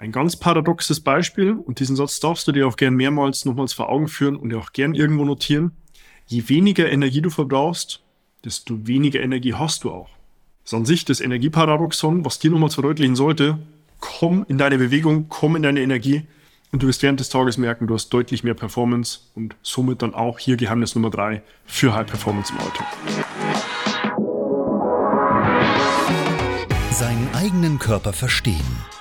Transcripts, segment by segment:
Ein ganz paradoxes Beispiel und diesen Satz darfst du dir auch gern mehrmals nochmals vor Augen führen und dir auch gern irgendwo notieren. Je weniger Energie du verbrauchst, desto weniger Energie hast du auch. Das ist an sich das Energieparadoxon, was dir nochmals verdeutlichen sollte. Komm in deine Bewegung, komm in deine Energie und du wirst während des Tages merken, du hast deutlich mehr Performance und somit dann auch hier Geheimnis Nummer drei für High Performance im Auto. Seinen eigenen Körper verstehen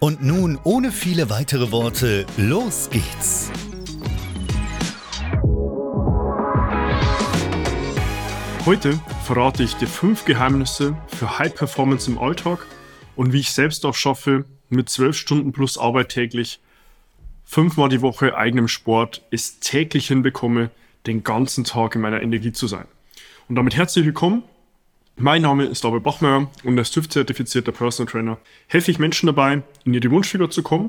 Und nun, ohne viele weitere Worte, los geht's! Heute verrate ich dir fünf Geheimnisse für High Performance im Alltag und wie ich selbst auch schaffe, mit zwölf Stunden plus Arbeit täglich fünfmal die Woche eigenem Sport es täglich hinbekomme, den ganzen Tag in meiner Energie zu sein. Und damit herzlich willkommen. Mein Name ist David Bachmeier und als TÜV-zertifizierter Personal Trainer helfe ich Menschen dabei, in ihre Wunschfigur zu kommen.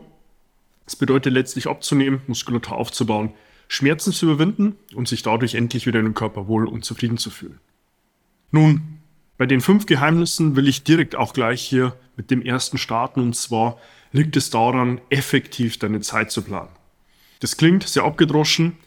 Das bedeutet letztlich abzunehmen, Muskulatur aufzubauen, Schmerzen zu überwinden und sich dadurch endlich wieder in dem Körper wohl und zufrieden zu fühlen. Nun, bei den fünf Geheimnissen will ich direkt auch gleich hier mit dem ersten starten und zwar liegt es daran, effektiv deine Zeit zu planen. Das klingt sehr abgedroschen.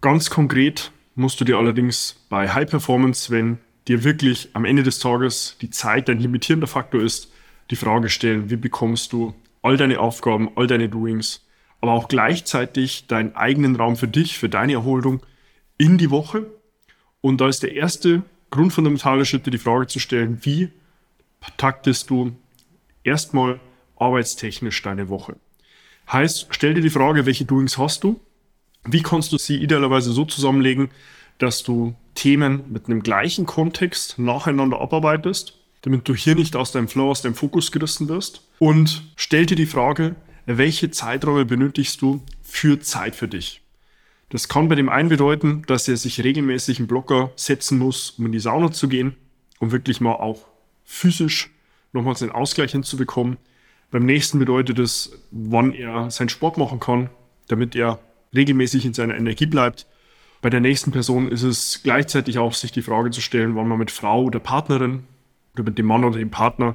Ganz konkret musst du dir allerdings bei High Performance, wenn dir wirklich am Ende des Tages die Zeit dein limitierender Faktor ist, die Frage stellen, wie bekommst du all deine Aufgaben, all deine Doings, aber auch gleichzeitig deinen eigenen Raum für dich, für deine Erholung in die Woche. Und da ist der erste grundfundamentale Schritt, die Frage zu stellen, wie taktest du erstmal arbeitstechnisch deine Woche? Heißt, stell dir die Frage, welche Doings hast du? Wie kannst du sie idealerweise so zusammenlegen, dass du Themen mit einem gleichen Kontext nacheinander abarbeitest, damit du hier nicht aus deinem Flow, aus deinem Fokus gerissen wirst? Und stell dir die Frage, welche Zeiträume benötigst du für Zeit für dich? Das kann bei dem einen bedeuten, dass er sich regelmäßig einen Blocker setzen muss, um in die Sauna zu gehen, um wirklich mal auch physisch nochmals einen Ausgleich hinzubekommen. Beim nächsten bedeutet es, wann er seinen Sport machen kann, damit er regelmäßig in seiner Energie bleibt. Bei der nächsten Person ist es gleichzeitig auch, sich die Frage zu stellen, wann man mit Frau oder Partnerin oder mit dem Mann oder dem Partner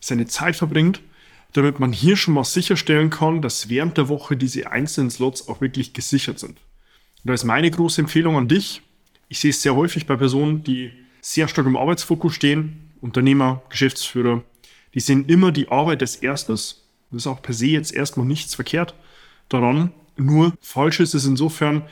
seine Zeit verbringt, damit man hier schon mal sicherstellen kann, dass während der Woche diese einzelnen Slots auch wirklich gesichert sind. Und da ist meine große Empfehlung an dich. Ich sehe es sehr häufig bei Personen, die sehr stark im Arbeitsfokus stehen, Unternehmer, Geschäftsführer, die sehen immer die Arbeit des Erstes. Das ist auch per se jetzt erstmal nichts verkehrt daran. Nur falsch ist es insofern,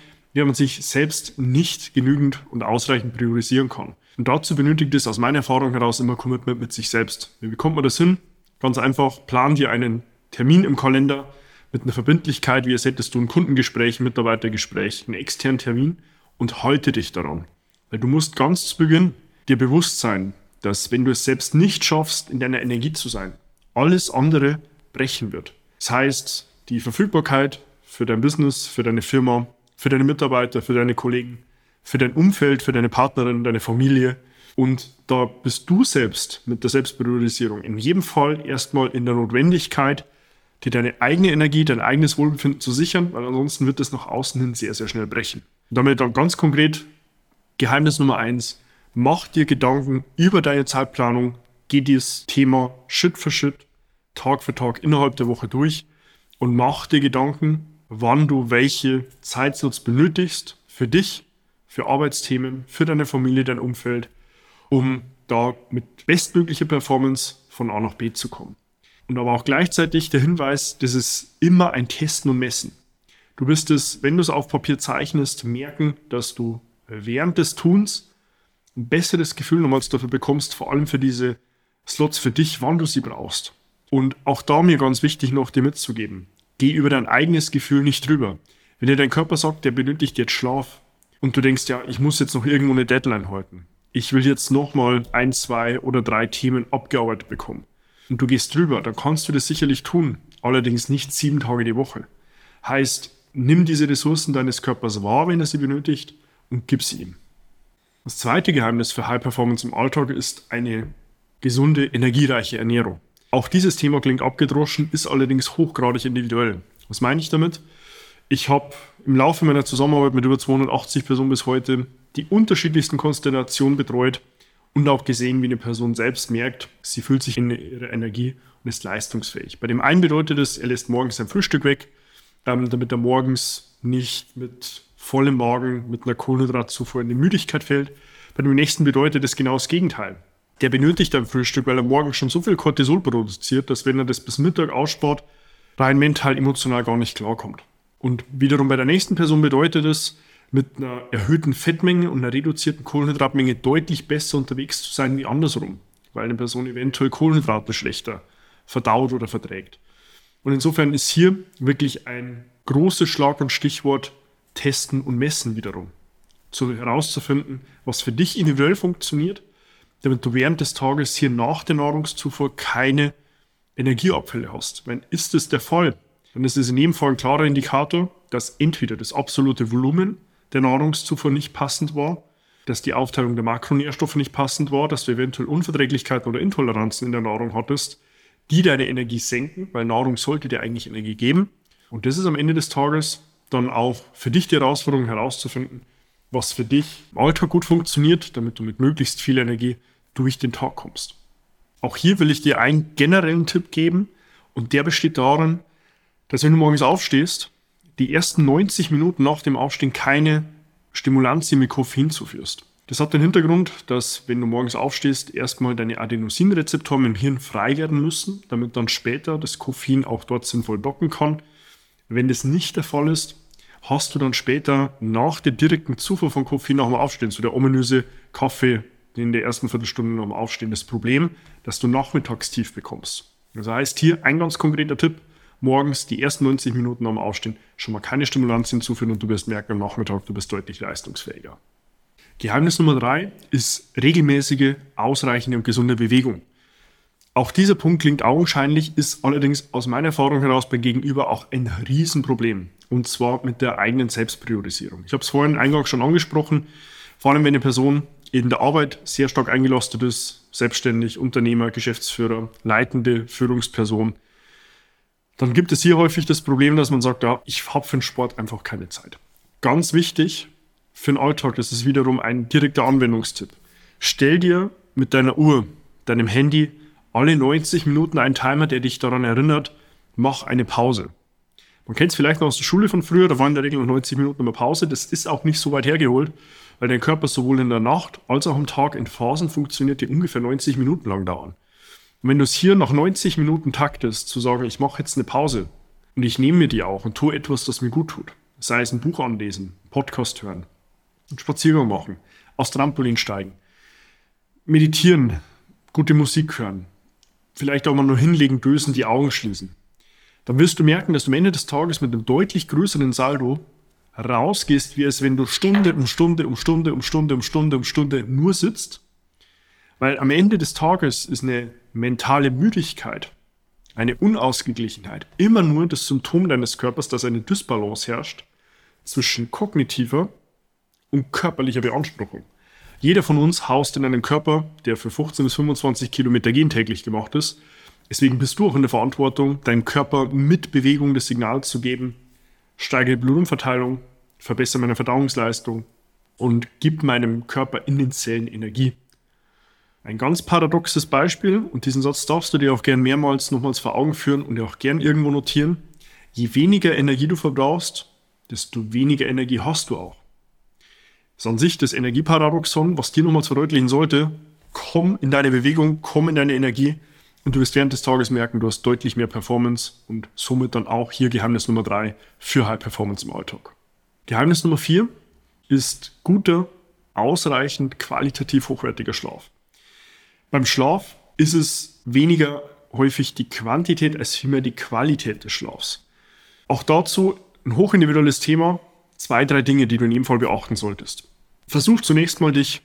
wenn man sich selbst nicht genügend und ausreichend priorisieren kann. Und dazu benötigt es aus meiner Erfahrung heraus immer Commitment mit sich selbst. Wie bekommt man das hin? Ganz einfach, plan dir einen Termin im Kalender mit einer Verbindlichkeit, wie als hättest du ein Kundengespräch, ein Mitarbeitergespräch, einen externen Termin und halte dich daran. Weil du musst ganz zu Beginn dir bewusst sein, dass wenn du es selbst nicht schaffst, in deiner Energie zu sein, alles andere brechen wird. Das heißt, die Verfügbarkeit für dein Business, für deine Firma, für deine Mitarbeiter, für deine Kollegen, für dein Umfeld, für deine Partnerin, deine Familie. Und da bist du selbst mit der Selbstpriorisierung in jedem Fall erstmal in der Notwendigkeit, dir deine eigene Energie, dein eigenes Wohlbefinden zu sichern, weil ansonsten wird es nach außen hin sehr, sehr schnell brechen. Und damit dann ganz konkret Geheimnis Nummer eins, Mach dir Gedanken über deine Zeitplanung, geh dieses Thema Schritt für Schritt, Tag für Tag innerhalb der Woche durch und mach dir Gedanken, wann du welche Zeitslots benötigst Für dich, für Arbeitsthemen, für deine Familie, dein Umfeld, um da mit bestmöglicher Performance von A nach B zu kommen. Und aber auch gleichzeitig der Hinweis, das ist immer ein Testen und Messen. Du wirst es, wenn du es auf Papier zeichnest, merken, dass du während des Tuns ein besseres Gefühl nochmals dafür bekommst, vor allem für diese Slots für dich, wann du sie brauchst. Und auch da mir ganz wichtig noch dir mitzugeben. Geh über dein eigenes Gefühl nicht drüber. Wenn dir dein Körper sagt, der benötigt jetzt Schlaf und du denkst, ja, ich muss jetzt noch irgendwo eine Deadline halten. Ich will jetzt nochmal ein, zwei oder drei Themen abgearbeitet bekommen. Und du gehst drüber, dann kannst du das sicherlich tun. Allerdings nicht sieben Tage die Woche. Heißt, nimm diese Ressourcen deines Körpers wahr, wenn er sie benötigt und gib sie ihm. Das zweite Geheimnis für High Performance im Alltag ist eine gesunde, energiereiche Ernährung. Auch dieses Thema klingt abgedroschen, ist allerdings hochgradig individuell. Was meine ich damit? Ich habe im Laufe meiner Zusammenarbeit mit über 280 Personen bis heute die unterschiedlichsten Konstellationen betreut und auch gesehen, wie eine Person selbst merkt, sie fühlt sich in ihrer Energie und ist leistungsfähig. Bei dem einen bedeutet es, er lässt morgens sein Frühstück weg, ähm, damit er morgens nicht mit vollem Magen, mit einer Kohlenhydratzufuhr in die Müdigkeit fällt. Bei dem nächsten bedeutet es genau das Gegenteil der benötigt ein Frühstück, weil er morgen schon so viel Cortisol produziert, dass wenn er das bis Mittag ausspart, rein mental, emotional gar nicht klarkommt. Und wiederum bei der nächsten Person bedeutet es, mit einer erhöhten Fettmenge und einer reduzierten Kohlenhydratmenge deutlich besser unterwegs zu sein wie andersrum, weil eine Person eventuell Kohlenhydrate schlechter verdaut oder verträgt. Und insofern ist hier wirklich ein großes Schlag- und Stichwort Testen und Messen wiederum. So herauszufinden, was für dich individuell funktioniert damit du während des Tages hier nach der Nahrungszufuhr keine Energieabfälle hast. Wenn ist es der Fall, dann ist es in jedem Fall ein klarer Indikator, dass entweder das absolute Volumen der Nahrungszufuhr nicht passend war, dass die Aufteilung der Makronährstoffe nicht passend war, dass du eventuell Unverträglichkeiten oder Intoleranzen in der Nahrung hattest, die deine Energie senken, weil Nahrung sollte dir eigentlich Energie geben. Und das ist am Ende des Tages dann auch für dich die Herausforderung herauszufinden, was für dich im Alltag gut funktioniert, damit du mit möglichst viel Energie durch den Tag kommst. Auch hier will ich dir einen generellen Tipp geben und der besteht darin, dass wenn du morgens aufstehst, die ersten 90 Minuten nach dem Aufstehen keine Stimulantien mit Koffein zuführst. Das hat den Hintergrund, dass wenn du morgens aufstehst, erstmal deine Adenosinrezeptoren im Hirn frei werden müssen, damit dann später das Koffein auch dort sinnvoll docken kann. Wenn das nicht der Fall ist, hast du dann später nach der direkten Zufuhr von Koffein nach dem Aufstehen, so der ominöse Kaffee in der ersten Viertelstunde noch am Aufstehen das Problem, dass du nachmittags tief bekommst. Das heißt hier ein ganz konkreter Tipp, morgens die ersten 90 Minuten am Aufstehen schon mal keine Stimulanz hinzuführen und du wirst merken am Nachmittag, du bist deutlich leistungsfähiger. Geheimnis Nummer drei ist regelmäßige, ausreichende und gesunde Bewegung. Auch dieser Punkt klingt augenscheinlich, ist allerdings aus meiner Erfahrung heraus bei Gegenüber auch ein Riesenproblem. Und zwar mit der eigenen Selbstpriorisierung. Ich habe es vorhin eingangs schon angesprochen. Vor allem, wenn eine Person in der Arbeit sehr stark eingelastet ist, selbstständig, Unternehmer, Geschäftsführer, leitende Führungsperson, dann gibt es hier häufig das Problem, dass man sagt, ja, ich habe für den Sport einfach keine Zeit. Ganz wichtig für den Alltag, das ist wiederum ein direkter Anwendungstipp. Stell dir mit deiner Uhr, deinem Handy, alle 90 Minuten einen Timer, der dich daran erinnert, mach eine Pause. Man kennt es vielleicht noch aus der Schule von früher, da waren in der Regel noch 90 Minuten immer Pause. Das ist auch nicht so weit hergeholt weil dein Körper sowohl in der Nacht als auch am Tag in Phasen funktioniert, die ungefähr 90 Minuten lang dauern. Und wenn du es hier nach 90 Minuten taktest, zu sagen, ich mache jetzt eine Pause und ich nehme mir die auch und tue etwas, das mir gut tut, sei es ein Buch anlesen, Podcast hören, einen Spaziergang machen, aus Trampolin steigen, meditieren, gute Musik hören, vielleicht auch mal nur hinlegen, dösen, die Augen schließen, dann wirst du merken, dass du am Ende des Tages mit einem deutlich größeren Saldo rausgehst, wie als wenn du Stunde um Stunde um Stunde um Stunde um Stunde um Stunde nur sitzt. Weil am Ende des Tages ist eine mentale Müdigkeit, eine Unausgeglichenheit immer nur das Symptom deines Körpers, dass eine Dysbalance herrscht zwischen kognitiver und körperlicher Beanspruchung. Jeder von uns haust in einem Körper, der für 15 bis 25 Kilometer gehen täglich gemacht ist. Deswegen bist du auch in der Verantwortung, deinem Körper mit Bewegung das Signal zu geben, steigere die Blutumverteilung, verbessere meine Verdauungsleistung und gibt meinem Körper in den Zellen Energie. Ein ganz paradoxes Beispiel, und diesen Satz darfst du dir auch gern mehrmals nochmals vor Augen führen und dir auch gern irgendwo notieren. Je weniger Energie du verbrauchst, desto weniger Energie hast du auch. ist an sich das Energieparadoxon, was dir nochmal verdeutlichen sollte, komm in deine Bewegung, komm in deine Energie und du wirst während des Tages merken, du hast deutlich mehr Performance und somit dann auch hier Geheimnis Nummer drei für High Performance im Alltag. Geheimnis Nummer vier ist guter, ausreichend qualitativ hochwertiger Schlaf. Beim Schlaf ist es weniger häufig die Quantität als vielmehr die Qualität des Schlafs. Auch dazu ein hochindividuelles Thema, zwei, drei Dinge, die du in jedem Fall beachten solltest. Versuch zunächst mal dich,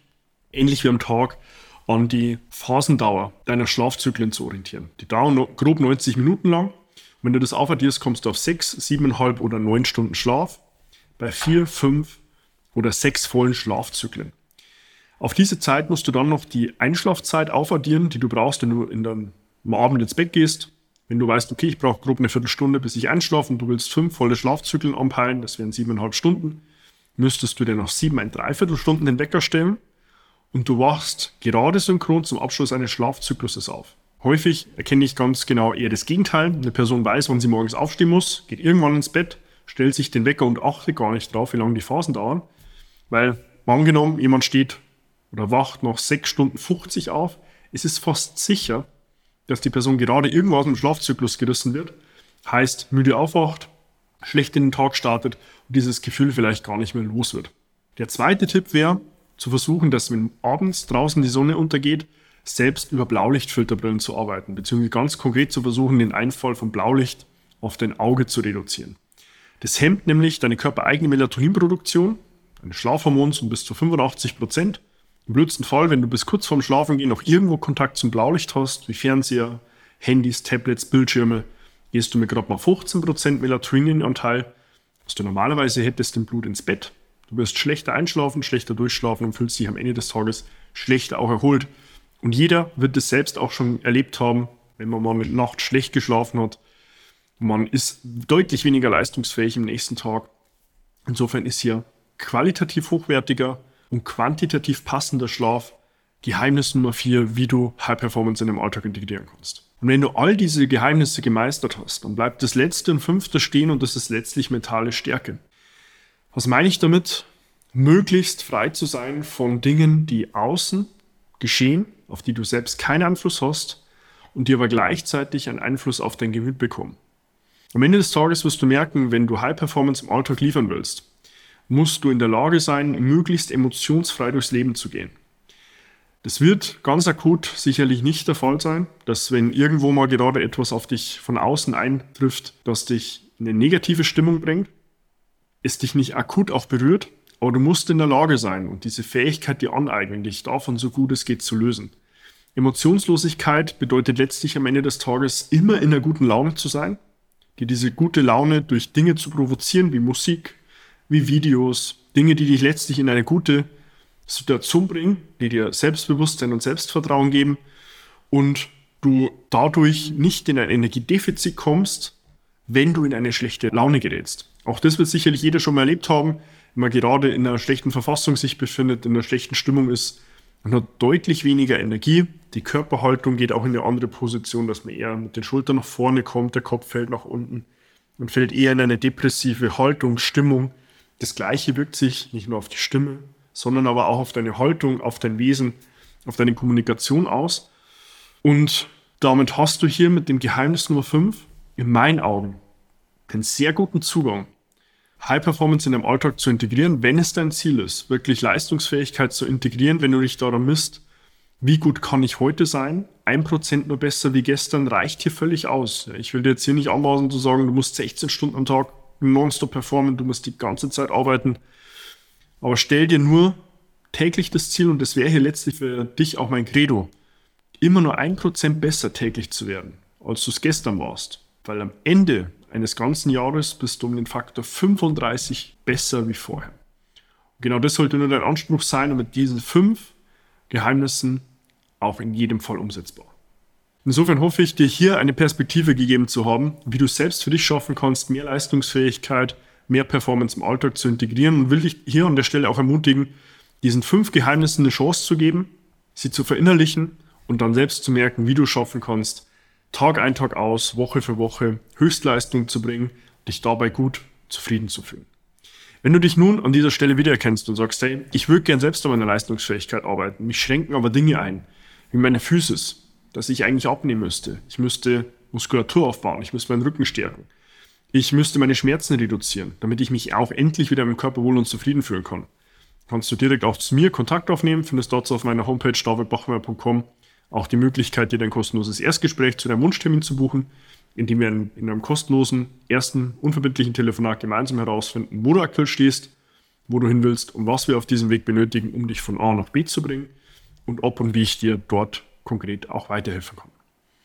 ähnlich wie am Tag, an die Phasendauer deiner Schlafzyklen zu orientieren. Die dauern grob 90 Minuten lang. wenn du das aufaddierst, kommst du auf 6, 7,5 oder 9 Stunden Schlaf bei 4, 5 oder 6 vollen Schlafzyklen. Auf diese Zeit musst du dann noch die Einschlafzeit aufaddieren, die du brauchst, wenn du in den, am Abend ins Bett gehst. Wenn du weißt, okay, ich brauche grob eine Viertelstunde, bis ich einschlafe und du willst fünf volle Schlafzyklen anpeilen, das wären siebeneinhalb Stunden, müsstest du dir noch sieben, ein Dreiviertelstunden den Wecker stellen und du wachst gerade synchron zum Abschluss eines Schlafzykluses auf. Häufig erkenne ich ganz genau eher das Gegenteil. Eine Person weiß, wann sie morgens aufstehen muss, geht irgendwann ins Bett, stellt sich den Wecker und achtet gar nicht drauf, wie lange die Phasen dauern. Weil, angenommen, jemand steht oder wacht noch 6 Stunden 50 auf, ist es fast sicher, dass die Person gerade irgendwo aus dem Schlafzyklus gerissen wird. Heißt, müde aufwacht, schlecht in den Tag startet und dieses Gefühl vielleicht gar nicht mehr los wird. Der zweite Tipp wäre, zu versuchen, dass wenn abends draußen die Sonne untergeht, selbst über Blaulichtfilterbrillen zu arbeiten, beziehungsweise ganz konkret zu versuchen, den Einfall von Blaulicht auf dein Auge zu reduzieren. Das hemmt nämlich deine körpereigene Melatoninproduktion, deine Schlafhormons um bis zu 85 Prozent. Im blödsten Fall, wenn du bis kurz vorm Schlafengehen noch irgendwo Kontakt zum Blaulicht hast, wie Fernseher, Handys, Tablets, Bildschirme, gehst du mit gerade mal 15 Prozent Melatoninanteil, was du normalerweise hättest im Blut ins Bett, Du wirst schlechter einschlafen, schlechter durchschlafen und fühlst dich am Ende des Tages schlechter auch erholt. Und jeder wird es selbst auch schon erlebt haben, wenn man mal eine Nacht schlecht geschlafen hat. Man ist deutlich weniger leistungsfähig im nächsten Tag. Insofern ist hier qualitativ hochwertiger und quantitativ passender Schlaf Geheimnis Nummer vier, wie du High Performance in deinem Alltag integrieren kannst. Und wenn du all diese Geheimnisse gemeistert hast, dann bleibt das letzte und fünfte stehen und das ist letztlich mentale Stärke. Was meine ich damit? Möglichst frei zu sein von Dingen, die außen geschehen, auf die du selbst keinen Einfluss hast und die aber gleichzeitig einen Einfluss auf dein Gemüt bekommen. Am Ende des Tages wirst du merken, wenn du High Performance im Alltag liefern willst, musst du in der Lage sein, möglichst emotionsfrei durchs Leben zu gehen. Das wird ganz akut sicherlich nicht der Fall sein, dass wenn irgendwo mal gerade etwas auf dich von außen eintrifft, das dich in eine negative Stimmung bringt, es dich nicht akut auch berührt, aber du musst in der Lage sein und diese Fähigkeit dir aneignen, dich davon so gut es geht zu lösen. Emotionslosigkeit bedeutet letztlich am Ende des Tages immer in einer guten Laune zu sein, dir diese gute Laune durch Dinge zu provozieren, wie Musik, wie Videos, Dinge, die dich letztlich in eine gute Situation bringen, die dir Selbstbewusstsein und Selbstvertrauen geben und du dadurch nicht in ein Energiedefizit kommst, wenn du in eine schlechte Laune gerätst. Auch das wird sicherlich jeder schon mal erlebt haben, wenn man gerade in einer schlechten Verfassung sich befindet, in einer schlechten Stimmung ist. Man hat deutlich weniger Energie. Die Körperhaltung geht auch in eine andere Position, dass man eher mit den Schultern nach vorne kommt, der Kopf fällt nach unten. Man fällt eher in eine depressive Haltung, Stimmung. Das Gleiche wirkt sich nicht nur auf die Stimme, sondern aber auch auf deine Haltung, auf dein Wesen, auf deine Kommunikation aus. Und damit hast du hier mit dem Geheimnis Nummer 5 in meinen Augen einen sehr guten Zugang, High Performance in deinem Alltag zu integrieren, wenn es dein Ziel ist, wirklich Leistungsfähigkeit zu integrieren, wenn du dich daran misst, wie gut kann ich heute sein? Ein Prozent nur besser wie gestern reicht hier völlig aus. Ich will dir jetzt hier nicht anmaßen zu sagen, du musst 16 Stunden am Tag nonstop performen, du musst die ganze Zeit arbeiten. Aber stell dir nur täglich das Ziel, und das wäre hier letztlich für dich auch mein Credo, immer nur ein Prozent besser täglich zu werden, als du es gestern warst. Weil am Ende eines ganzen Jahres bist du um den Faktor 35 besser wie vorher. Und genau das sollte nur dein Anspruch sein und mit diesen fünf Geheimnissen auch in jedem Fall umsetzbar. Insofern hoffe ich, dir hier eine Perspektive gegeben zu haben, wie du selbst für dich schaffen kannst, mehr Leistungsfähigkeit, mehr Performance im Alltag zu integrieren und will dich hier an der Stelle auch ermutigen, diesen fünf Geheimnissen eine Chance zu geben, sie zu verinnerlichen und dann selbst zu merken, wie du schaffen kannst, Tag ein, Tag aus, Woche für Woche Höchstleistung zu bringen, dich dabei gut zufrieden zu fühlen. Wenn du dich nun an dieser Stelle wiedererkennst und sagst, hey, ich würde gern selbst an meiner Leistungsfähigkeit arbeiten, mich schränken aber Dinge ein, wie meine Physis, dass ich eigentlich abnehmen müsste. Ich müsste Muskulatur aufbauen, ich müsste meinen Rücken stärken. Ich müsste meine Schmerzen reduzieren, damit ich mich auch endlich wieder im Körper wohl und zufrieden fühlen kann. Kannst du direkt auch zu mir Kontakt aufnehmen, findest dort auf meiner Homepage davidbachmeier.com auch die Möglichkeit, dir dein kostenloses Erstgespräch zu deinem Wunschtermin zu buchen, indem wir in, in einem kostenlosen ersten unverbindlichen Telefonat gemeinsam herausfinden, wo du aktuell stehst, wo du hin willst und was wir auf diesem Weg benötigen, um dich von A nach B zu bringen und ob und wie ich dir dort konkret auch weiterhelfen kann.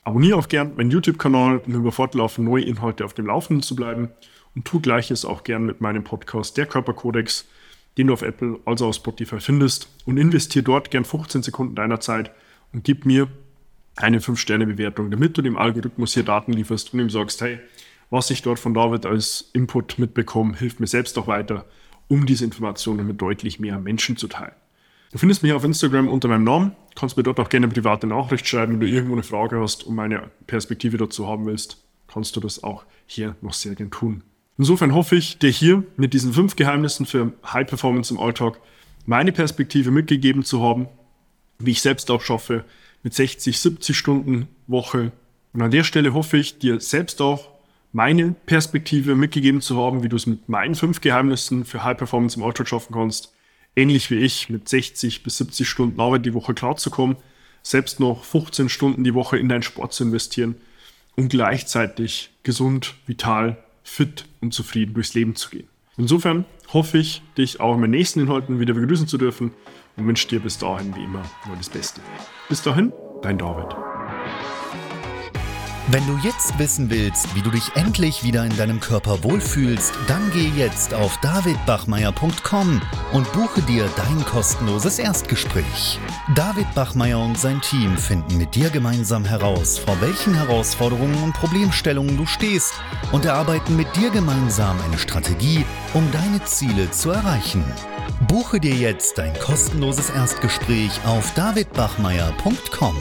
Abonniere auch gern meinen YouTube-Kanal, um über fortlaufend neue Inhalte auf dem Laufenden zu bleiben und tu gleiches auch gern mit meinem Podcast Der Körperkodex, den du auf Apple also auf Spotify findest und investiere dort gern 15 Sekunden deiner Zeit und gib mir eine 5-Sterne-Bewertung, damit du dem Algorithmus hier Daten lieferst und ihm sagst, hey, was ich dort von David als Input mitbekomme, hilft mir selbst auch weiter, um diese Informationen mit deutlich mehr Menschen zu teilen. Du findest mich auf Instagram unter meinem Namen, kannst mir dort auch gerne eine private Nachricht schreiben, wenn du irgendwo eine Frage hast und meine Perspektive dazu haben willst, kannst du das auch hier noch sehr gern tun. Insofern hoffe ich, dir hier mit diesen fünf Geheimnissen für High Performance im Alltag meine Perspektive mitgegeben zu haben, wie ich selbst auch schaffe, mit 60, 70 Stunden Woche. Und an der Stelle hoffe ich, dir selbst auch meine Perspektive mitgegeben zu haben, wie du es mit meinen fünf Geheimnissen für High Performance im Alltag schaffen kannst ähnlich wie ich, mit 60 bis 70 Stunden Arbeit die Woche klarzukommen, selbst noch 15 Stunden die Woche in deinen Sport zu investieren und gleichzeitig gesund, vital, fit und zufrieden durchs Leben zu gehen. Insofern hoffe ich, dich auch in meinen nächsten Inhalten wieder begrüßen zu dürfen und wünsche dir bis dahin wie immer nur das Beste. Bis dahin, dein David. Wenn du jetzt wissen willst, wie du dich endlich wieder in deinem Körper wohlfühlst, dann geh jetzt auf davidbachmeier.com und buche dir dein kostenloses Erstgespräch. David Bachmeier und sein Team finden mit dir gemeinsam heraus, vor welchen Herausforderungen und Problemstellungen du stehst und erarbeiten mit dir gemeinsam eine Strategie, um deine Ziele zu erreichen. Buche dir jetzt dein kostenloses Erstgespräch auf davidbachmeier.com.